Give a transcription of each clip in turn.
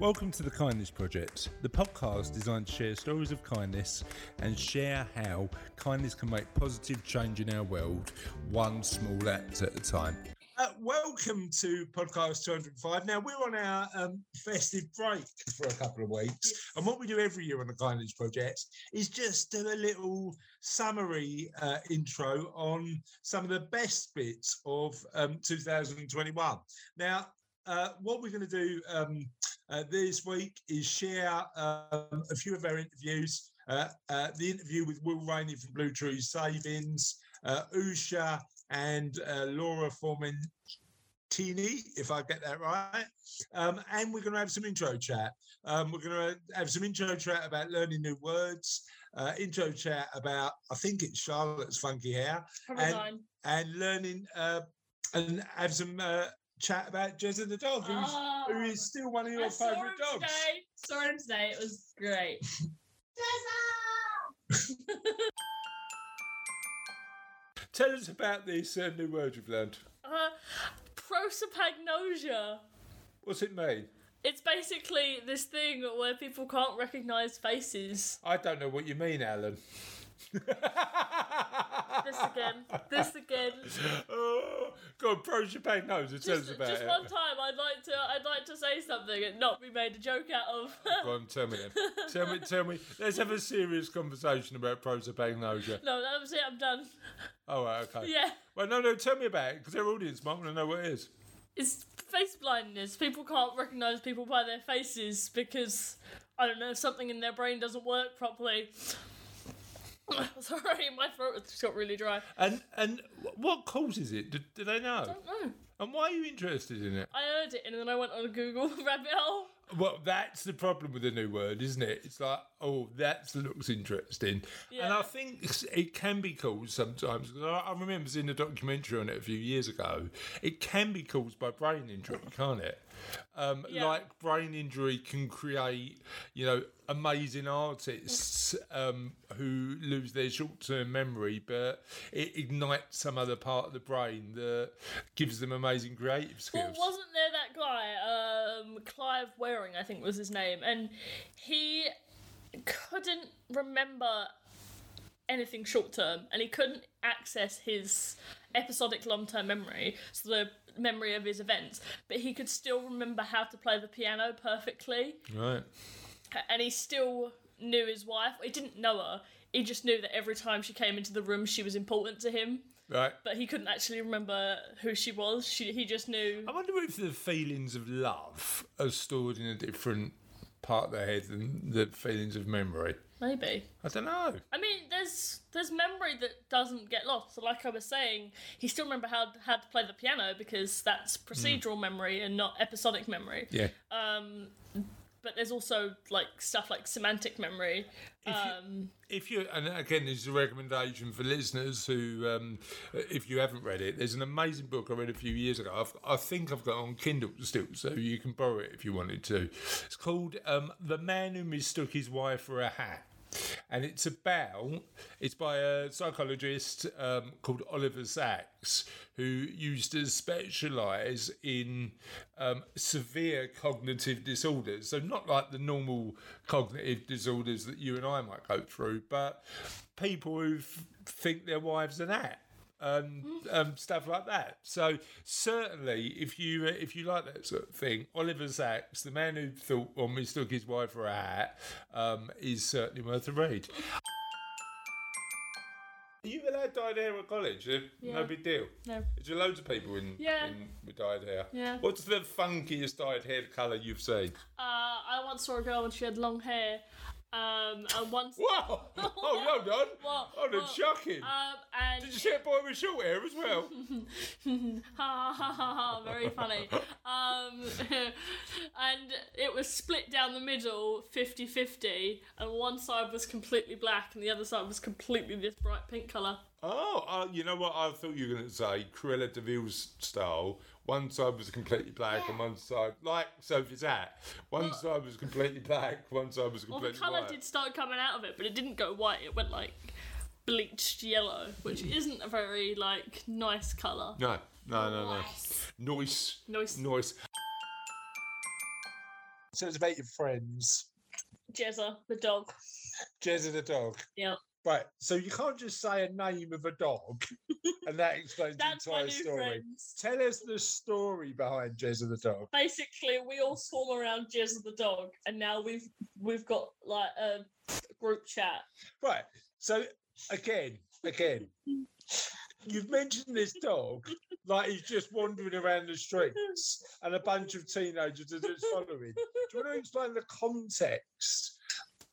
Welcome to the Kindness Project, the podcast designed to share stories of kindness and share how kindness can make positive change in our world, one small act at a time. Uh, welcome to podcast 205. Now, we're on our um, festive break for a couple of weeks. And what we do every year on the Kindness Project is just do a little summary uh, intro on some of the best bits of um, 2021. Now, uh, what we're going to do um, uh, this week is share um, a few of our interviews. Uh, uh, the interview with Will Rainey from Blue Tree Savings, uh, Usha and uh, Laura Formentini, if I get that right. Um, and we're going to have some intro chat. Um, we're going to have some intro chat about learning new words, uh, intro chat about, I think it's Charlotte's funky hair, and, and, learning and have some chat about Jezza the dog, who's, oh, who is still one of your favourite dogs. Today. Saw him today. It was great. Tell us about this uh, new word you've learned. Uh, prosopagnosia. What's it mean? It's basically this thing where people can't recognise faces. I don't know what you mean, Alan this again. This again. Oh, go on, prosopagnosia. Tell us about it. just it. one time, I'd like to. I'd like to say something and not be made a joke out of. go on, tell me then. Tell me. Tell me. Let's have a serious conversation about prosopagnosia. No, that was it. I'm done. Oh, right, okay. Yeah. Well, no, no. Tell me about it because their audience might want to know what it is. It's face blindness. People can't recognise people by their faces because I don't know something in their brain doesn't work properly. Sorry, my throat just got really dry. And and what causes it? Do, do they know? I don't know. And why are you interested in it? I heard it and then I went on Google rabbit hole. Well, that's the problem with the new word, isn't it? It's like, oh, that looks interesting. Yeah. And I think it can be caused sometimes. I remember seeing a documentary on it a few years ago. It can be caused by brain injury, can't it? Um, yeah. Like brain injury can create, you know, amazing artists um, who lose their short term memory, but it ignites some other part of the brain that gives them amazing creative skills. Well, wasn't there that guy, um, Clive Wearing, I think was his name, and he couldn't remember anything short term and he couldn't access his episodic long term memory, so the memory of his events, but he could still remember how to play the piano perfectly. Right. And he still knew his wife. He didn't know her. He just knew that every time she came into the room, she was important to him. Right. But he couldn't actually remember who she was. She, he just knew. I wonder if the feelings of love are stored in a different part of their head than the feelings of memory. Maybe. I don't know. I mean, there's there's memory that doesn't get lost. So like I was saying, he still remember how how to play the piano because that's procedural mm. memory and not episodic memory. Yeah. Um, but there's also like stuff like semantic memory. If you, um, if you, and again, this is a recommendation for listeners who, um, if you haven't read it, there's an amazing book I read a few years ago. I've, i think I've got on Kindle still, so you can borrow it if you wanted to. It's called um, "The Man Who Mistook His Wife for a Hat." And it's about it's by a psychologist um, called Oliver Sacks who used to specialize in um, severe cognitive disorders. So not like the normal cognitive disorders that you and I might go through but people who think their wives are that and um, stuff like that. So certainly, if you uh, if you like that sort of thing, Oliver Sacks, the man who thought or mistook his wife for a hat, um, is certainly worth a read. Are you allowed dyed hair at college? Yeah. No big deal. No. Is there loads of people in, yeah. in with dyed hair? Yeah. What's the funkiest dyed hair colour you've seen? Uh, I once saw a girl and she had long hair um, and once. Wow! Oh, well done. What? Oh, that's shocking. Um, and Did you see a boy with short hair as well? ha ha ha ha! Very funny. um, and it was split down the middle, 50-50, and one side was completely black, and the other side was completely this bright pink colour. Oh, uh, you know what? I thought you were going to say Cruella de Vil's style one side was completely black yeah. and one side, like Sophie's hat, one well, side was completely black, one side was completely Well, the colour white. did start coming out of it, but it didn't go white. It went like bleached yellow, which mm. isn't a very like nice colour. No, no, no, no. Nice. Nice. Nice. Nice. So it's about your friends. Jezza, the dog. Jezza the dog. Yeah. Right. So you can't just say a name of a dog and that explains the entire story. friends. Tell us the story behind Jezza the dog. Basically, we all swarm around Jezza the dog, and now we've we've got like a group chat. Right. So again, again, you've mentioned this dog like he's just wandering around the streets and a bunch of teenagers are just following. Do you want to explain the context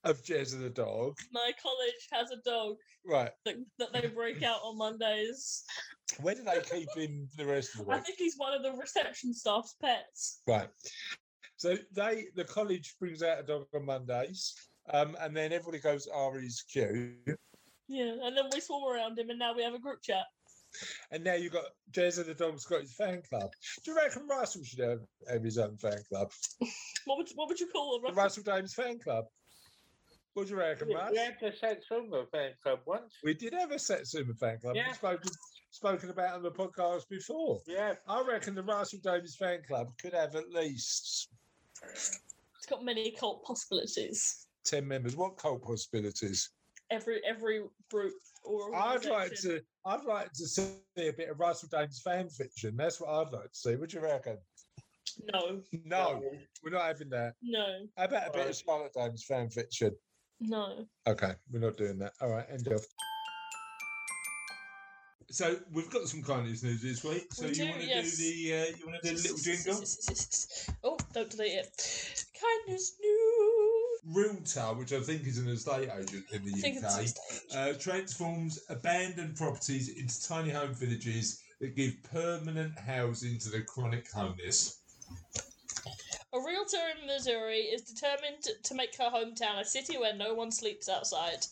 of Jezza the dog? My college has a dog Right. that, that they break out on Mondays. Where do they keep him the rest of the week? I think he's one of the reception staff's pets. Right. So they the college brings out a dog on Mondays. Um, and then everybody goes RESQ. Yeah, and then we swarm around him, and now we have a group chat. And now you've got Jezza the dog's got his fan club. Do you reckon Russell should have, have his own fan club? What would what would you call The him? Russell Dames fan club. What do you reckon, We Russ? had a Satsuma fan club once. We did have a Satsuma fan club. Yeah. We've spoken, spoken about on the podcast before. Yeah, I reckon the Russell Davis fan club could have at least It's got many cult possibilities. 10 members. What cult possibilities? Every every group or I'd like to I'd like to see a bit of Russell Dames fan fiction. That's what I'd like to see. What do you reckon? No, No, we're not having that. no, How about a bit of Alright. Charlotte Dames fan fiction? No. Okay, we're not doing that. All right, end of. So we've got some kindness news this week. So We you want to yes. do the uh, you want to do the little jingle? Oh, don't delete it. Kindness news. Realtor, which I think is an estate agent in the I think it's UK, uh, transforms abandoned properties into tiny home villages that give permanent housing to the chronic homeless. A realtor in Missouri is determined to make her hometown a city where no one sleeps outside.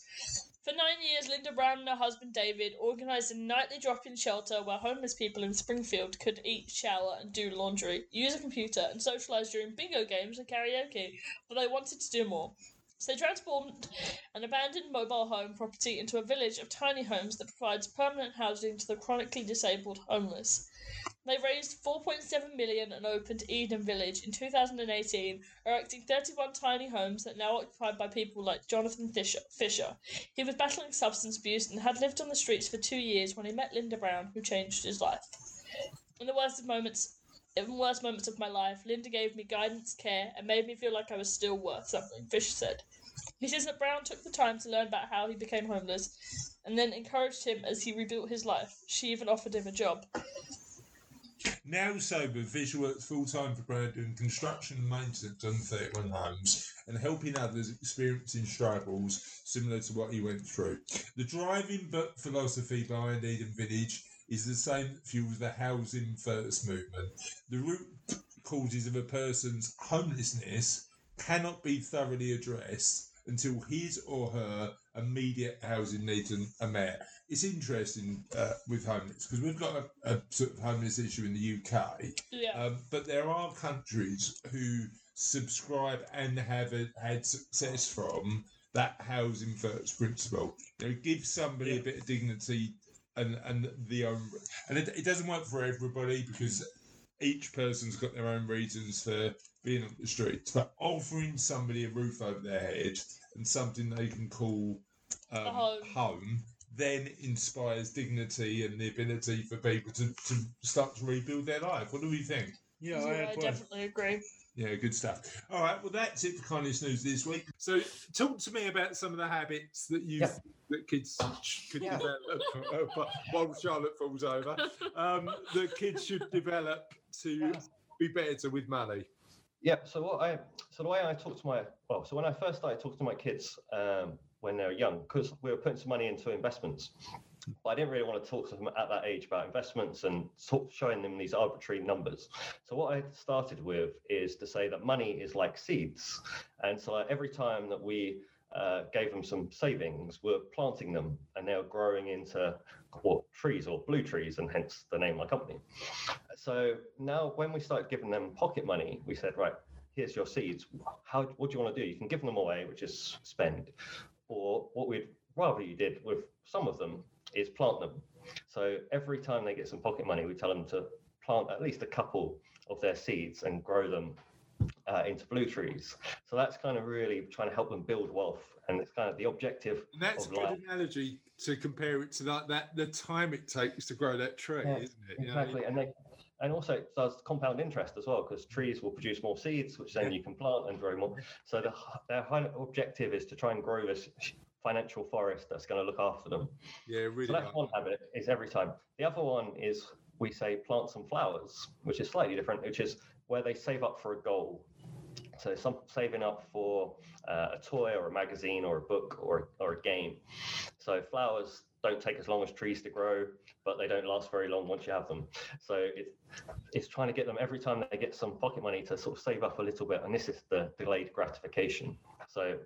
For nine years, Linda Brown and her husband David organised a nightly drop in shelter where homeless people in Springfield could eat, shower, and do laundry, use a computer, and socialise during bingo games and karaoke. But they wanted to do more. So they transformed an abandoned mobile home property into a village of tiny homes that provides permanent housing to the chronically disabled homeless. They raised 4.7 million and opened Eden Village in 2018, erecting 31 tiny homes that are now occupied by people like Jonathan Fisher. He was battling substance abuse and had lived on the streets for two years when he met Linda Brown, who changed his life. In the worst of moments, the worst moments of my life, Linda gave me guidance, care, and made me feel like I was still worth something. Fisher said. He says that Brown took the time to learn about how he became homeless, and then encouraged him as he rebuilt his life. She even offered him a job. Now sober, Fish works full time for Brad doing construction and maintenance on 31 homes and helping others experiencing struggles similar to what he went through. The driving philosophy behind Eden Village is the same that fuels the housing first movement. The root causes of a person's homelessness cannot be thoroughly addressed until his or her immediate housing needs are met. It's interesting uh, with homeless because we've got a, a sort of homeless issue in the UK, Yeah. um, but there are countries who subscribe and have a, had success from that housing first principle. You know, give somebody a bit of dignity and and the own, and it, it doesn't work for everybody because each person's got their own reasons for being on the streets. But offering somebody a roof over their head and something they can call um, home. home then inspires dignity and the ability for people to, to start to rebuild their life. What do we think? yeah, Yeah, I I definitely agree. Yeah, good stuff. All right, well, that's it for kindness news this week. So, talk to me about some of the habits that you Yeah. that kids could Yeah. develop uh, while Charlotte falls over. Um, that kids should develop to be better with money. Yeah. So what I so the way I talk to my well, so when I first started talking to my kids um, when they were young, because we were putting some money into investments, but I didn't really want to talk to them at that age about investments and of showing them these arbitrary numbers. So what I started with is to say that money is like seeds, and so every time that we uh, gave them some savings, we're planting them, and they're growing into what trees or blue trees, and hence the name of my company. So now, when we started giving them pocket money, we said, right, here's your seeds. How what do you want to do? You can give them away, which is spend, or what we'd rather you did with some of them is plant them. So every time they get some pocket money, we tell them to plant at least a couple of their seeds and grow them uh, into blue trees. So that's kind of really trying to help them build wealth, and it's kind of the objective. And that's a good life. analogy to compare it to that, that the time it takes to grow that tree, Yeah, isn't it? You know, Exactly, and they, and also it does compound interest as well because trees will produce more seeds, which then you can plant and grow more. So the, their high objective is to try and grow this financial forest that's going to look after them. yeah, really. So that's one habit is every time. The other one is we say plant some flowers, which is slightly different, which is where they save up for a goal. So some saving up for uh, a toy or a magazine or a book or or a game. So flowers don't take as long as trees to grow, but they don't last very long once you have them. So it's it's trying to get them every time they get some pocket money to sort of save up a little bit, and this is the delayed gratification. So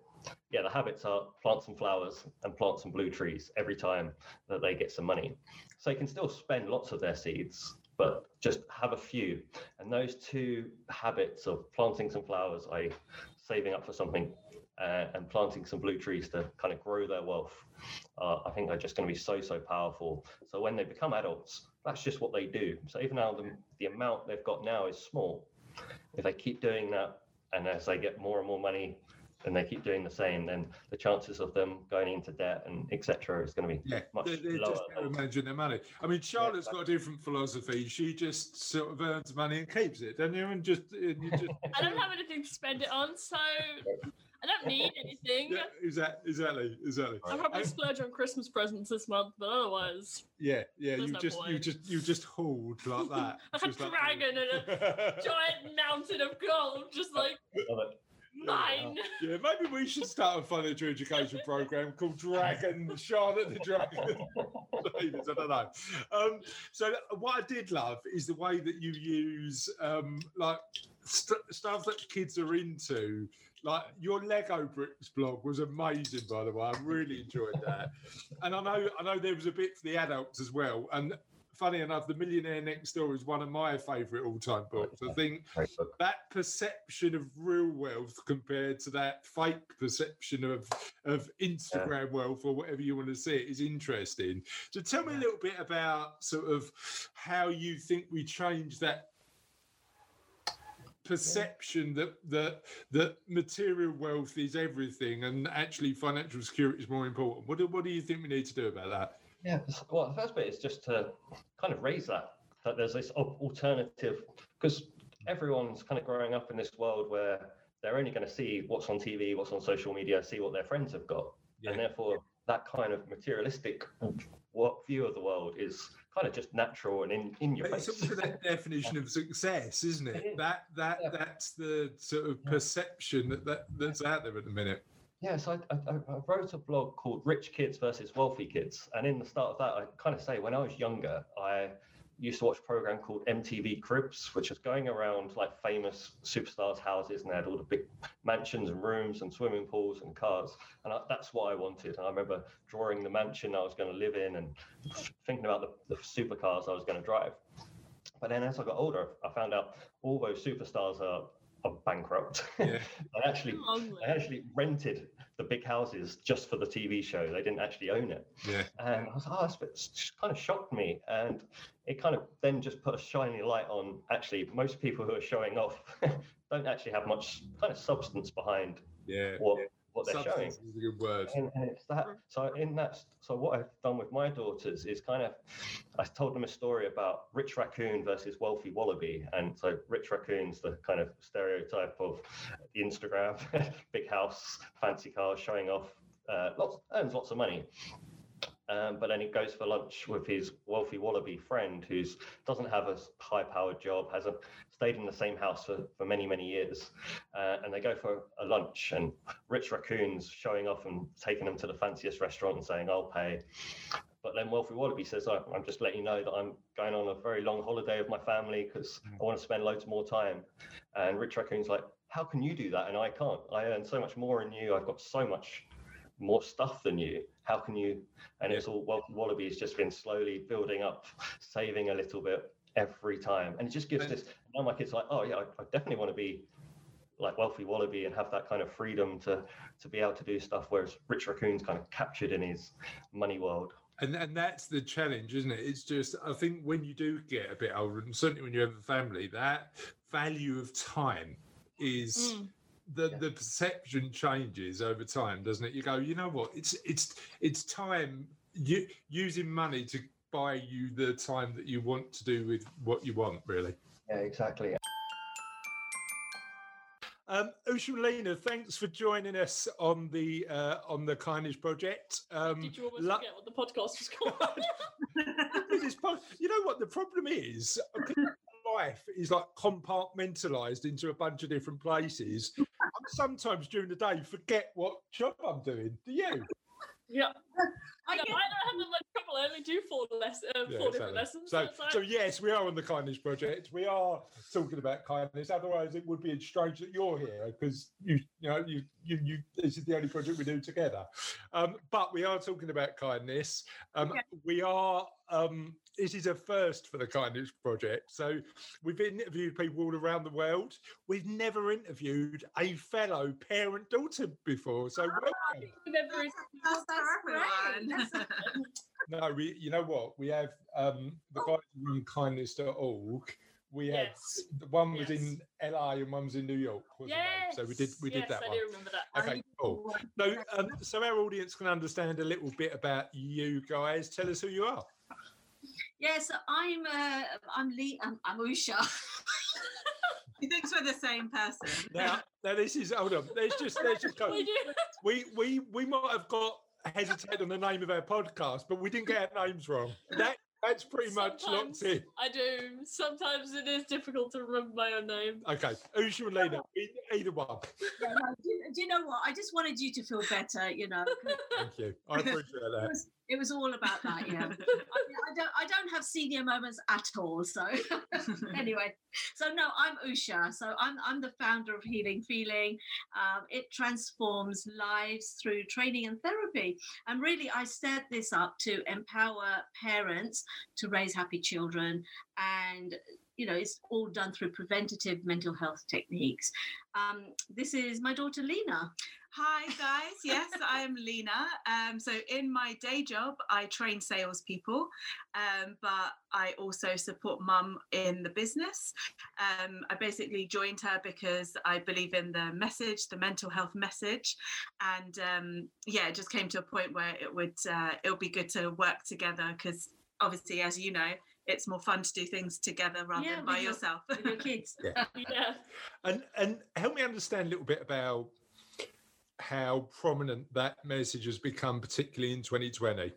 yeah, the habits are plant some flowers and plant some blue trees every time that they get some money. So they can still spend lots of their seeds, but just have a few. And those two habits of planting some flowers, I saving up for something, uh, and planting some blue trees to kind of grow their wealth, uh, I think they're just going to be so, so powerful. So when they become adults, that's just what they do. So even now the, the amount they've got now is small. If they keep doing that, and as they get more and more money, and they keep doing the same, then the chances of them going into debt and etc. is going to be Yeah, much they're, they're lower. just better than- managing their money. I mean, Charlotte's got a different philosophy. She just sort of earns money and keeps it, doesn't you? And just, and you just I don't have anything to spend it on, so I don't need anything. yeah, exactly, exactly, exactly. I'll probably Um, splurge on Christmas presents this month, but otherwise, Yeah, yeah. You no just, you just, you just hauled like that. like a just like- dragon and a giant mountain of gold, just like Love mine. Yeah, maybe we should start a financial education program called Dragon Charlotte the Dragon. I don't know. Um, so what I did love is the way that you use um, like st- stuff that kids are into. Like your Lego bricks blog was amazing, by the way. I really enjoyed that. and I know, I know there was a bit for the adults as well. And funny enough, The Millionaire Next Door is one of my favourite all-time books. I think that perception of real wealth compared to that fake perception of of Instagram wealth or whatever you want to see it is interesting. So tell me a little bit about sort of how you think we change that perception that that that material wealth is everything and actually financial security is more important. What do, what do you think we need to do about that? Yeah. Well, the first bit is just to kind of raise that that there's this alternative because everyone's kind of growing up in this world where they're only going to see what's on TV, what's on social media, see what their friends have got, and therefore that kind of materialistic what view of the world is kind of just natural and in, in your it's face. also that definition of success, isn't it? It is. That that Yeah. that's the sort of perception that, that that's out there at the minute. Yeah, so I, I, I wrote a blog called Rich Kids versus Wealthy Kids. And in the start of that, I kind of say when I was younger, I used to watch a program called MTV Cribs, which was going around like famous superstars' houses and they had all the big mansions and rooms and swimming pools and cars. And I, that's what I wanted. And I remember drawing the mansion I was going to live in and thinking about the, the supercars I was going to drive. But then as I got older, I found out all those superstars are, are bankrupt. Yeah. I actually I actually rented the big houses just for the TV show. They didn't actually own it. Yeah. And I was like, oh, that's it's just kind of shocked me. And it kind of then just put a shiny light on actually, most people who are showing off don't actually have much kind of substance behind Yeah. what, what they're showing. Is a good word. And, and it's that. So in that, so what I've done with my daughters is kind of, I told them a story about rich raccoon versus wealthy wallaby, and so rich raccoon's the kind of stereotype of the Instagram, big house, fancy cars, showing off, uh, lots earns lots of money. Um, but then he goes for lunch with his wealthy wallaby friend who doesn't have a high powered job, hasn't stayed in the same house for, for many, many years. Uh, and they go for a lunch, and Rich Raccoon's showing off and taking them to the fanciest restaurant and saying, I'll pay. But then Wealthy Wallaby says, oh, I'm just letting you know that I'm going on a very long holiday with my family because I want to spend loads more time. And Rich Raccoon's like, How can you do that? And I can't. I earn so much more than you. I've got so much more stuff than you. How can you? And it's all Wealthy Wallaby has just been slowly building up, saving a little bit every time. And it just gives this. Now my kids are like, Oh, yeah, I, I definitely want to be like wealthy wallaby and have that kind of freedom to to be able to do stuff whereas rich raccoon's kind of captured in his money world And and that's the challenge, isn't it? It's just I think when you do get a bit older, and certainly when you have a family, that value of time is Mm. The Yeah. the perception changes over time, doesn't it? You go, you know what? It's it's it's time you using money to buy you the time that you want to do with what you want, really. Yeah, exactly. Um, Usha Lena, thanks for joining us on the uh, on the Kindness Project. Um, Did you almost lo- forget what the podcast was called? this po- you know what the problem is? Life is like compartmentalized into a bunch of different places. I sometimes during the day forget what job I'm doing. Do you? yeah. I I, don't, I don't have that much trouble. I only do four less, uh, Yeah, four exactly. different lessons. So, it's so yes, we are on the kindness project. We are talking about kindness. Otherwise, it would be strange that you're here because you, you know, you, you, you. This is the only project we do together. Um, but we are talking about kindness. Um, Okay. We are. Um, this is a first for the kindness project. So we've interviewed people all around the world. We've never interviewed a fellow parent-daughter before. So welcome. Remember his- That's, for great. No, we. You know what? We have um, the guys who run kindness.org. We had Yes. the one was Yes. in LA and one was in New York, wasn't yes. they? So we did we did yes, that I one. do remember that. Okay, cool. So, um, so our audience can understand a little bit about you guys. Tell us who you are. Yeah, so I'm uh, I'm Lee. I'm, I'm Usha. He thinks we're the same person. Now, now this is hold on. Let's just let's just. We do. We we we might have got hesitated on the name of our podcast, but we didn't get our names wrong. That that's pretty much locked in. I do. Sometimes it is difficult to remember my own name. Okay, Usha and Lena, either one. Yeah, no, do, do you know what? I just wanted you to feel better. You know. Thank you. I appreciate that. it was all about that. Yeah, I, I don't I don't have senior moments at all. So anyway, so no, I'm Usha. So I'm I'm the founder of Healing Feeling. Um, it transforms lives through training and therapy. And really, I set this up to empower parents to raise happy children and you know it's all done through preventative mental health techniques um, this is my daughter lena Hi guys, yes, I'm Lena. Um, so in my day job, I train salespeople, um, but I also support mum in the business. Um, I basically joined her because I believe in the message, the mental health message, and um, yeah, it just came to a point where it would uh, it would be good to work together because obviously, as you know, it's more fun to do things together rather Yeah, than by your- yourself. with your kids Yeah. Yeah. And and help me understand a little bit about how prominent that message has become, particularly in 2020.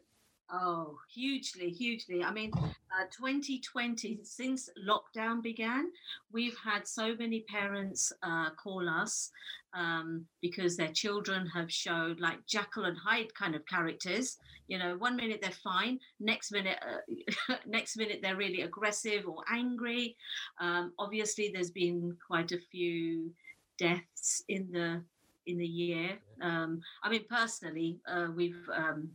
Oh, hugely, hugely. I mean, uh, 2020, since lockdown began, we've had so many parents uh, call us um, because their children have showed like Jekyll and Hyde kind of characters. You know, one minute they're fine, next minute, uh, next minute they're really aggressive or angry. Um, obviously, there's been quite a few deaths in the in the year. Um, I mean, personally, uh, we've um,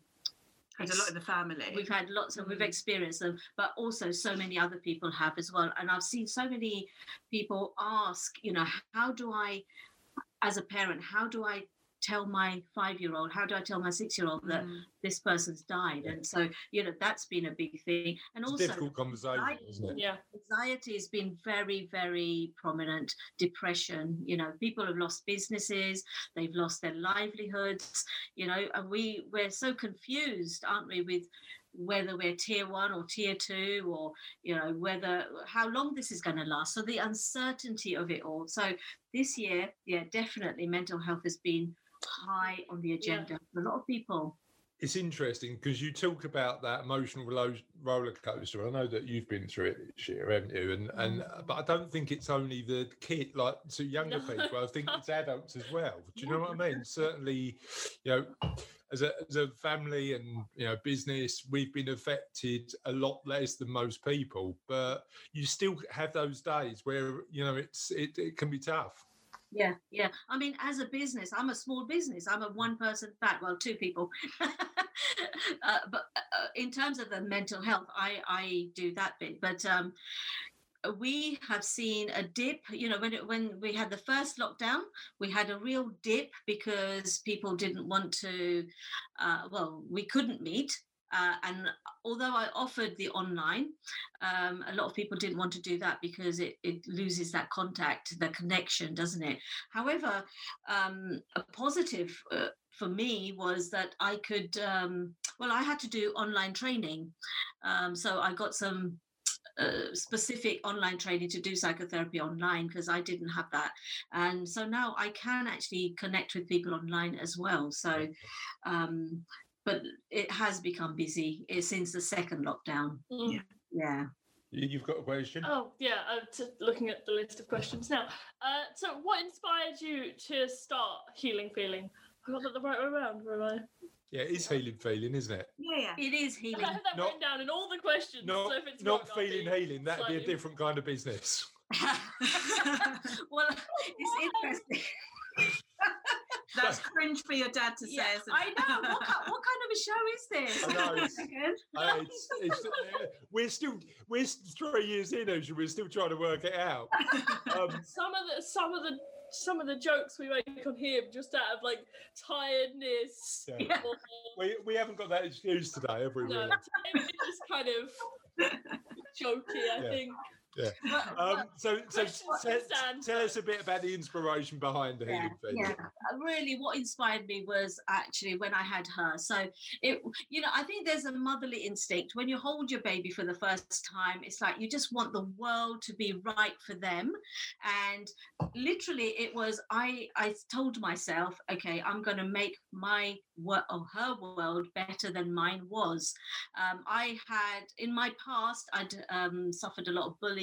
Had a lot in the family. We've had lots and we've Mm. experienced them, but also so many other people have as well. And I've seen so many people ask, you know, how do I, as a parent, how do I tell my five year old, how do I tell my six year old that Mm. this person's died? And so, you know, that's been a big thing. And It's a also, difficult conversation, isn't it? Yeah. anxiety has been very very prominent depression you know people have lost businesses they've lost their livelihoods you know and we we're so confused aren't we with whether we're tier one or tier two or you know whether how long this is going to last so the uncertainty of it all so this year yeah definitely mental health has been high on the agenda for a lot of people It's interesting because you talk about that emotional ro- roller coaster. I know that you've been through it this year, haven't you? And and mm. but I don't think it's only the kid, like to younger No. people. I think it's adults as well. Do you know what I mean? Certainly, you know, as a as a family and you know business, we've been affected a lot less than most people. But you still have those days where you know it's it, it can be tough. Yeah, yeah. I mean, as a business, I'm a small business. I'm a one person fat, well, two people. uh, but uh, in terms of the mental health, I, I do that bit. But um, we have seen a dip. You know, when it, when we had the first lockdown, we had a real dip because people didn't want to. Uh, well, we couldn't meet. Uh, and although I offered the online, um, a lot of people didn't want to do that because it, it loses that contact, the connection, doesn't it? However, um, a positive uh, for me was that I could, um, well, I had to do online training. Um, so I got some uh, specific online training to do psychotherapy online because I didn't have that. And so now I can actually connect with people online as well. So, um, but it has become busy eh, since the second lockdown. Mm. Yeah. Yeah. You- You've got a question? Oh yeah, uh, to, looking at the list of questions now. Uh, so what inspired you to start healing feeling? I got that the right way around, or am I? Yeah, it's healing feeling, isn't it? Yeah, yeah. It is I healing. that Not- written down in all the questions. Not, so if it's not wrong, feeling healing. That'd be a different kind of business. well, it's interesting. That's cringe for your dad to say. Yeah, isn't I know. What, what kind of a show is this? Know, it's- Uh, it's, it's, uh, we're still we're three years in, Usha. We're still trying to work it out. Um, Some of the some of the some of the jokes we make on here just out of like tiredness. Yeah. Yeah. we, we haven't got that excuse today, have we? no, really? it's just kind of jokey. I Yeah. think. But- Um, so, so tell us a bit about the inspiration behind the yeah, healing yeah. Uh, Really, what inspired me was actually when I had her. So it, you know, I think there's a motherly instinct when you hold your baby for the first time. It's like you just want the world to be right for them, and literally, it was I. I told myself, okay, I'm going to make my world or her world better than mine was. Um, I had in my past, I'd um, suffered a lot of bullying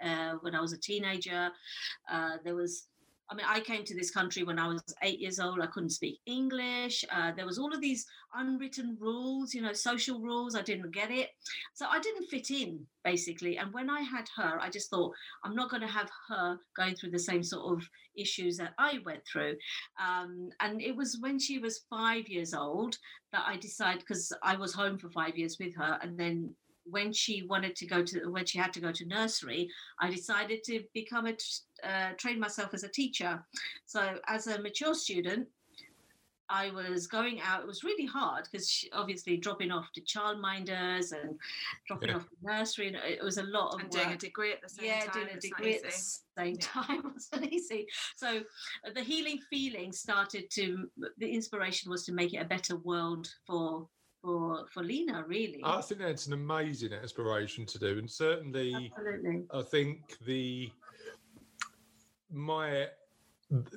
uh, when I was a teenager. Uh, there was I mean, I came to this country when I was eight years old. I couldn't speak English. Uh, there was all of these unwritten rules, you know, social rules. I didn't get it, so I didn't fit in basically. And when I had her, I just thought I'm not going to have her going through the same sort of issues that I went through. Um, and it was when she was five years old that I decided because I was home for five years with her, and then when she wanted to go to when she had to go to nursery i decided to become a t- uh, train myself as a teacher so as a mature student i was going out it was really hard because obviously dropping off to childminders and dropping Yeah. off to nursery and it was a lot of and doing a degree at the same yeah, time. Yeah, doing a degree at the same Yeah. time wasn't easy. So uh, the healing feeling started to. The inspiration was to make it a better world for for for Lena. Really, I think that's an amazing aspiration to do, and certainly, absolutely. I think the my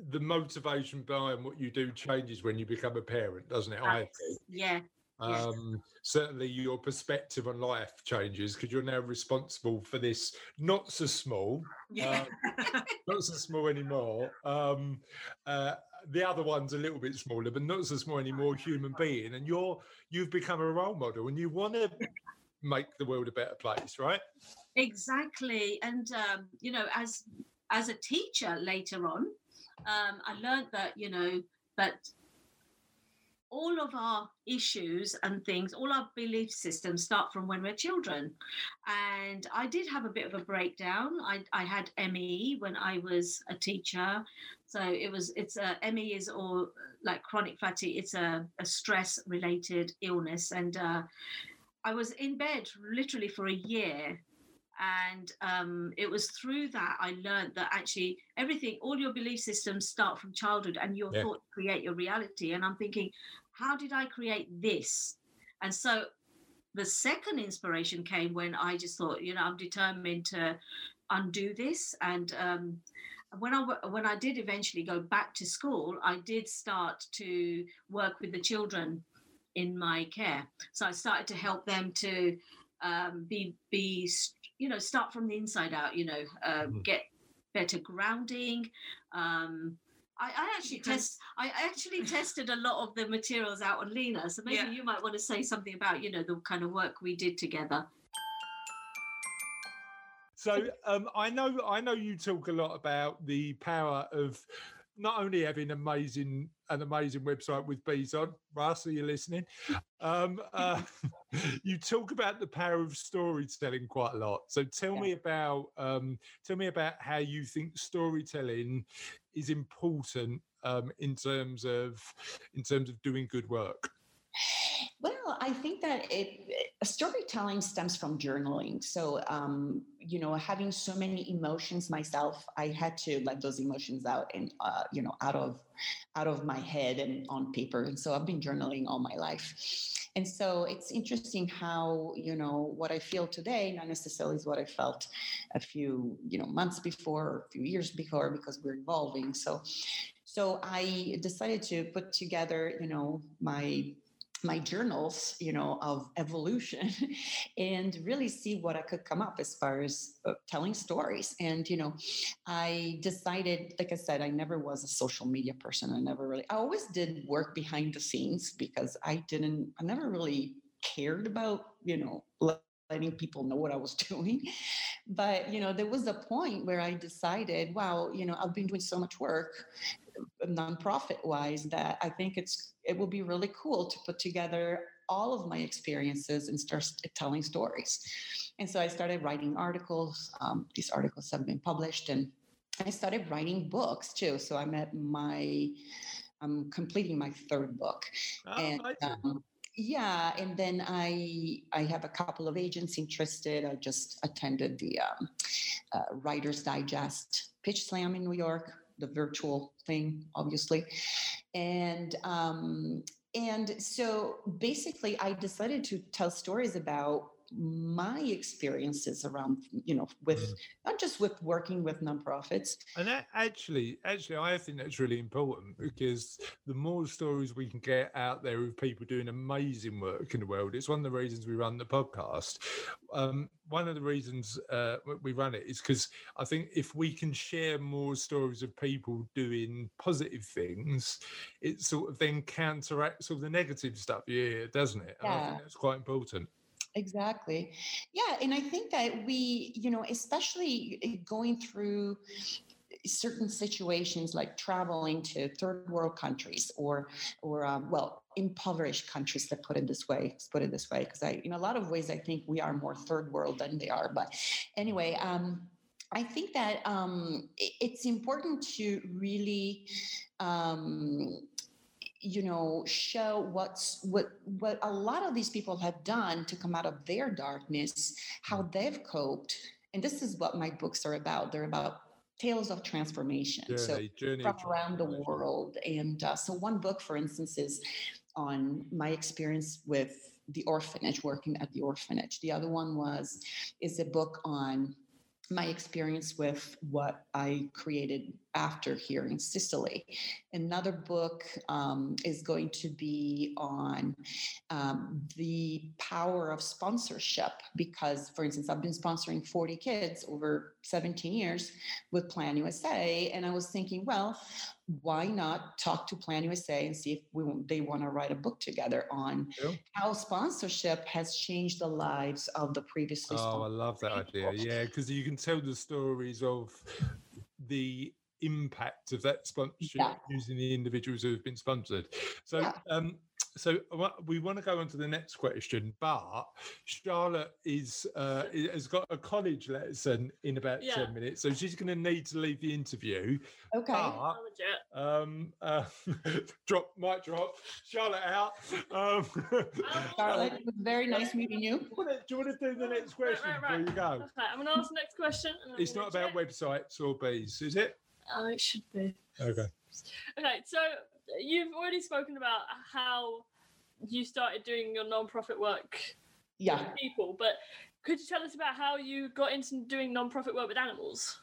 the motivation behind what you do changes when you become a parent, doesn't it? I. Yeah. Um, certainly, your perspective on life changes because you're now responsible for this not so small, Yeah. not so small anymore. Um, uh, the other one's a little bit smaller, but not so small anymore. Human being, and you're you've become a role model, and you want to make the world a better place, right? exactly. And um, you know, as as a teacher later on, um, I learned that you know that all of our issues and things, all our belief systems start from when we're children. And I did have a bit of a breakdown. I, I had ME when I was a teacher. So it was, it's a, ME is or like chronic fatigue, it's a, a stress related illness. And uh, I was in bed literally for a year. And um, it was through that I learned that actually everything, all your belief systems start from childhood and your Yeah. thoughts create your reality. And I'm thinking, how did I create this? And so the second inspiration came when I just thought, you know, I'm determined to undo this. And um, when I w- when I did eventually go back to school, I did start to work with the children in my care. So I started to help them to um, be be you know start from the inside out. You know, uh, Mhm. get better grounding. Um, I, I actually test. I actually tested a lot of the materials out on Lena. So maybe Yeah. you might want to say something about you know the kind of work we did together. So um, I know I know you talk a lot about the power of not only having amazing an amazing website with bees on. Russ, are you listening? Um, uh, you talk about the power of storytelling quite a lot. So tell Yeah. me about um, tell me about how you think storytelling is important um, in terms of in terms of doing good work. I think that it storytelling stems from journaling. So, um, you know, having so many emotions myself, I had to let those emotions out and uh, you know out of out of my head and on paper. And so I've been journaling all my life. And so it's interesting how you know what I feel today, not necessarily is what I felt a few you know months before, or a few years before, because we're evolving. So, so I decided to put together, you know, my my journals, you know, of evolution and really see what I could come up as far as uh, telling stories. And, you know, I decided, like I said, I never was a social media person. I never really, I always did work behind the scenes because I didn't, I never really cared about, you know, letting people know what I was doing. But, you know, there was a point where I decided, wow, you know, I've been doing so much work nonprofit wise that I think it's it will be really cool to put together all of my experiences and start telling stories. And so I started writing articles. Um, these articles have been published, and I started writing books too. So I'm at my I'm completing my third book, Oh, and um, yeah, and then I I have a couple of agents interested. I just attended the um, uh, Writers Digest Pitch Slam in New York the virtual thing, obviously. And um, and so basically, I decided to tell stories about my experiences around you know with mm. not just with working with nonprofits and that actually actually i think that's really important because the more stories we can get out there of people doing amazing work in the world it's one of the reasons we run the podcast um, one of the reasons uh, we run it is because i think if we can share more stories of people doing positive things it sort of then counteracts all the negative stuff yeah doesn't it yeah. and i think that's quite important exactly. Yeah and i think that we you know especially eh, going through certain situations like traveling to third world countries or or um, well impoverished countries that put it this way let's put it this way because i in a lot of ways i think we are more third world than they are but anyway um I think that um, it's important to really um, you know show what's what what a lot of these people have done to come out of their darkness how they've coped. And this is what my books are about. They're about tales of transformation. Journey, so journey from around the world. And uh, so one book for instance is on my experience with the orphanage working at the orphanage. The other one was is a book on my experience with what I created after here in Sicily. Another book um, is going to be on um, the power of sponsorship because, for instance, I've been sponsoring 40 kids over 17 years with Plan USA. And I was thinking, well, why not talk to Plan USA and see if we, they want to write a book together on yeah. how sponsorship has changed the lives of the previously. Oh, I love that idea. Yeah, because you can tell the stories of the impact of that sponsorship yeah. using the individuals who have been sponsored. So, yeah. um, so we want to go on to the next question, but Charlotte is uh, has got a college lesson in about yeah. ten minutes, so she's going to need to leave the interview. Okay. But, um, uh, drop, might drop. Charlotte out. Um, Charlotte, it was very nice meeting you. Do you want to do the next question right, right, right. before you go? Okay, I'm going to ask the next question. It's not about check. websites or bees, is it? Oh, it should be. Okay. Okay, so you've already spoken about how you started doing your non-profit work yeah people but could you tell us about how you got into doing non-profit work with animals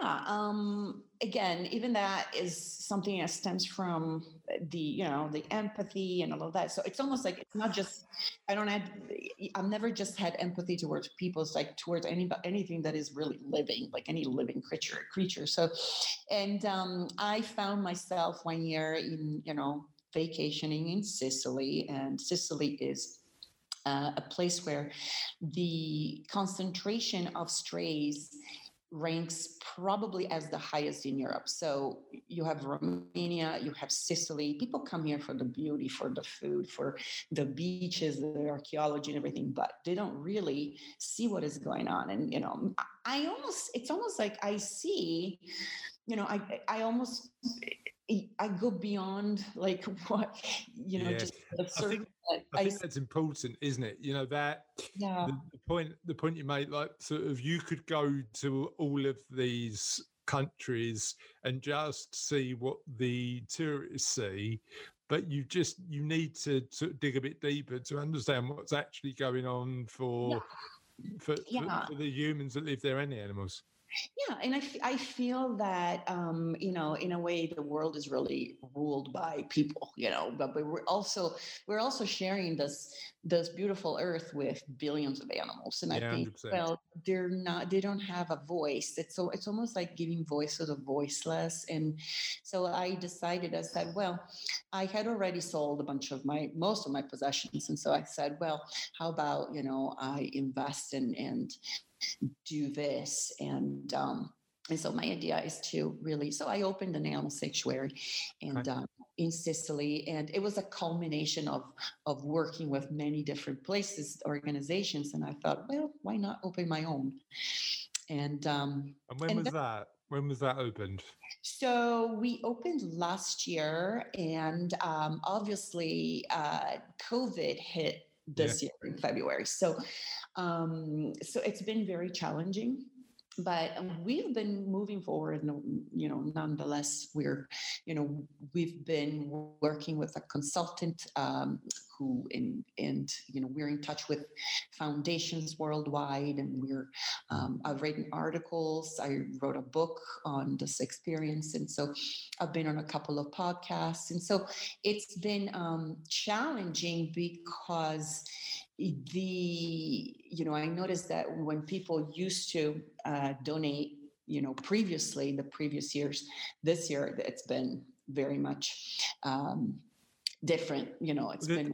yeah um again even that is something that stems from the you know the empathy and all of that. So it's almost like it's not just i don't have i've never just had empathy towards people it's like towards any anything that is really living like any living creature creature. So and um i found myself one year in you know vacationing in sicily and sicily is uh, a place where the concentration of strays ranks probably as the highest in Europe. So you have Romania, you have Sicily. People come here for the beauty, for the food, for the beaches, the archaeology and everything, but they don't really see what is going on. And you know, I almost it's almost like I see you know, I I almost I go beyond like what you know, Yeah. just the I think, I I think s- that's important, isn't it? You know that yeah, the, the point the point you made, like sort of, you could go to all of these countries and just see what the tourists see, but you just you need to sort of dig a bit deeper to understand what's actually going on for for, for, Yeah. for the humans that live there and the animals. Yeah, and I, f- I feel that um, you know, in a way, the world is really ruled by people, you know, but, but we're also we're also sharing this this beautiful earth with billions of animals, and I think 100%. well, they're not they don't have a voice. It's so it's almost like giving voice to the voiceless, and so I decided I said, well, I had already sold a bunch of my most of my possessions, and so I said, well, how about you know I invest in and do this and um and so my idea is to really so i opened an animal sanctuary and Okay. um, in sicily and it was a culmination of of working with many different places organizations and i thought well why not open my own and um And when And was that- that? When was that opened? so we opened last year, and um, obviously, uh, COVID hit this year in February. So, um, so it's been very challenging. But we've been moving forward, you know, nonetheless, we're, you know, we've been working with a consultant um, who, in, and you know, we're in touch with foundations worldwide, and we're um, I've written articles. I wrote a book on this experience. And so I've been on a couple of podcasts. And so it's been um, challenging because the, you know, I noticed that when people used to uh, donate, you know, previously, the previous years, this year, it's been very much um, different. You know, it's been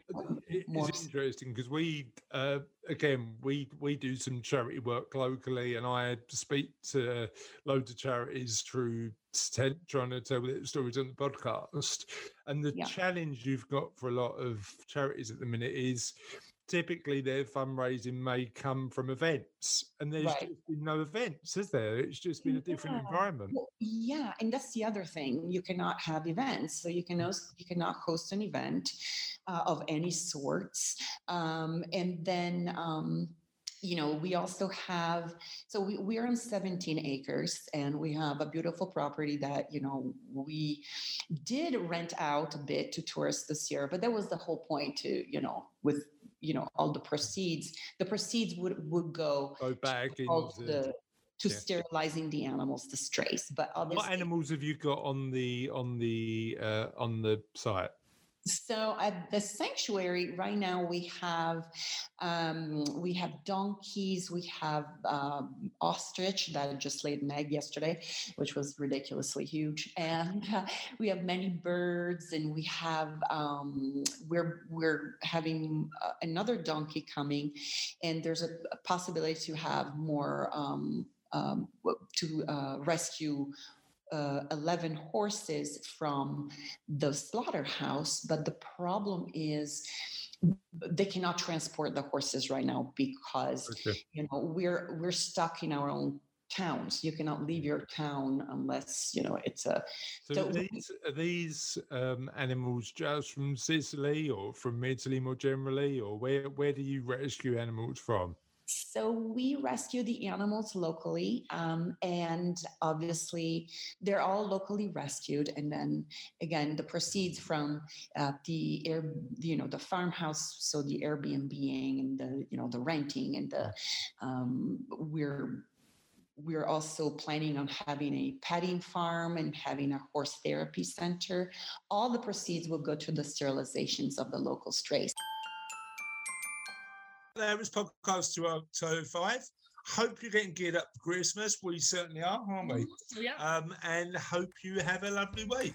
it- more interesting because we, uh, again, we we do some charity work locally, and I speak to loads of charities through trying to tell their stories on the podcast. And the Yeah. challenge you've got for a lot of charities at the minute is typically their fundraising may come from events, and there's Right. just been no events, is there? It's just been a different Yeah. environment. Well, yeah, and that's the other thing. You cannot have events, so you can also, you cannot host an event uh, of any sorts. Um, and then, um, you know, we also have. So we we're on 17 acres, and we have a beautiful property that you know we did rent out a bit to tourists this year. But that was the whole point to you know with you know all the proceeds. The proceeds would would go Go back all the to yeah. sterilizing the animals, the strays. But what animals have you got on the on the uh, on the site? So at the sanctuary right now we have um, we have donkeys, we have um, ostrich that just laid an egg yesterday, which was ridiculously huge, and uh, we have many birds, and we have um, we're we're having uh, another donkey coming, and there's a, possibility to have more um, um, to uh, rescue uh, 11 horses from the slaughterhouse, but the problem is they cannot transport the horses right now because Okay. you know we're we're stuck in our own towns. You cannot leave your town unless you know it's a So these, are these um, animals just from Sicily or from Italy more generally, or where where do you rescue animals from? So we rescue the animals locally, um, and obviously they're all locally rescued. And then again, the proceeds from uh, the air, you know, the farmhouse, so the Airbnb and the you know the renting and the um, we're we're also planning on having a petting farm and having a horse therapy center. All the proceeds will go to the sterilizations of the local strays. There was podcast 205. Hope you're getting geared up for Christmas. We certainly are, aren't we? Yeah. Um, and hope you have a lovely week.